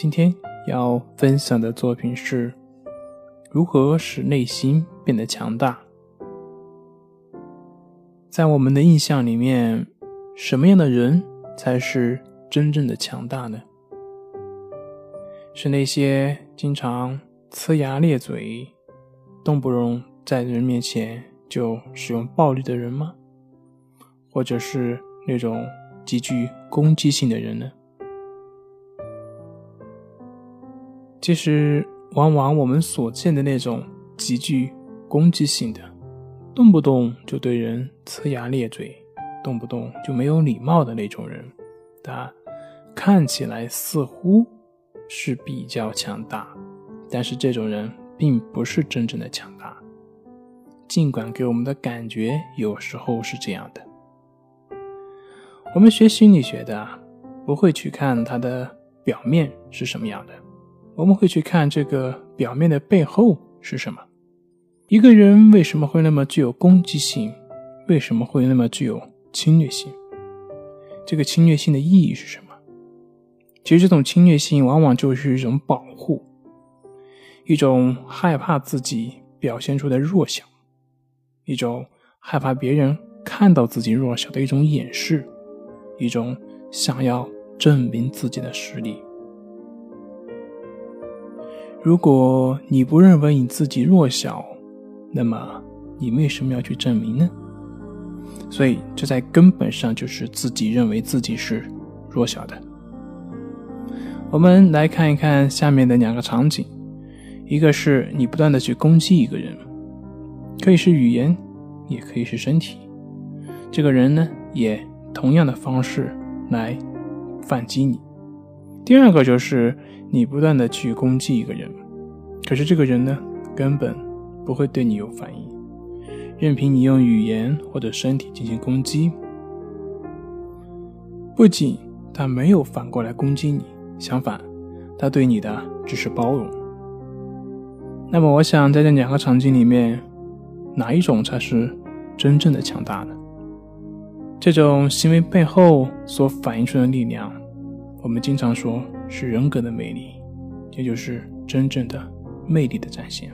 今天要分享的作品是：如何使内心变得强大。在我们的印象里面，什么样的人才是真正的强大呢？是那些经常呲牙咧嘴、动不动在人面前就使用暴力的人吗？或者是那种极具攻击性的人呢？其实，往往我们所见的那种极具攻击性的、动不动就对人呲牙咧嘴、动不动就没有礼貌的那种人，他看起来似乎是比较强大，但是这种人并不是真正的强大，尽管给我们的感觉有时候是这样的。我们学心理学的，不会去看他的表面是什么样的。我们会去看这个表面的背后是什么？一个人为什么会那么具有攻击性？为什么会那么具有侵略性？这个侵略性的意义是什么？其实，这种侵略性往往就是一种保护，一种害怕自己表现出的弱小，一种害怕别人看到自己弱小的一种掩饰，一种想要证明自己的实力。如果你不认为你自己弱小，那么你为什么要去证明呢？所以，这在根本上就是自己认为自己是弱小的。我们来看一看下面的两个场景：一个是你不断的去攻击一个人，可以是语言，也可以是身体。这个人呢，也同样的方式来反击你。第二个就是你不断的去攻击一个人，可是这个人呢，根本不会对你有反应，任凭你用语言或者身体进行攻击，不仅他没有反过来攻击你，相反，他对你的只是包容。那么，我想在这两个场景里面，哪一种才是真正的强大呢？这种行为背后所反映出的力量。我们经常说是人格的魅力，也就是真正的魅力的展现。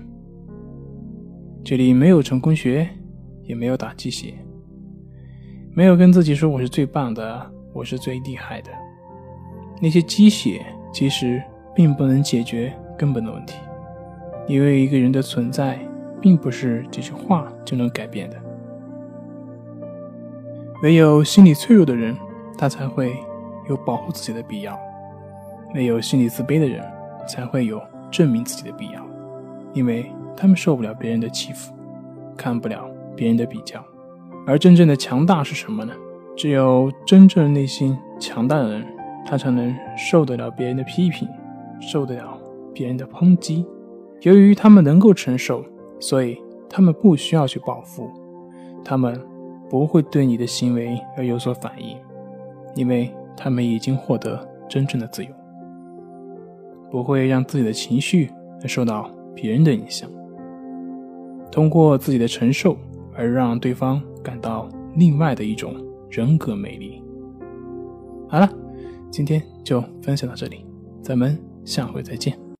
这里没有成功学，也没有打鸡血，没有跟自己说我是最棒的，我是最厉害的。那些鸡血其实并不能解决根本的问题，因为一个人的存在并不是几句话就能改变的。唯有心理脆弱的人，他才会。有保护自己的必要，没有心理自卑的人才会有证明自己的必要，因为他们受不了别人的欺负，看不了别人的比较。而真正的强大是什么呢？只有真正内心强大的人，他才能受得了别人的批评，受得了别人的抨击。由于他们能够承受，所以他们不需要去报复，他们不会对你的行为而有所反应，因为。他们已经获得真正的自由，不会让自己的情绪受到别人的影响，通过自己的承受而让对方感到另外的一种人格魅力。好了，今天就分享到这里，咱们下回再见。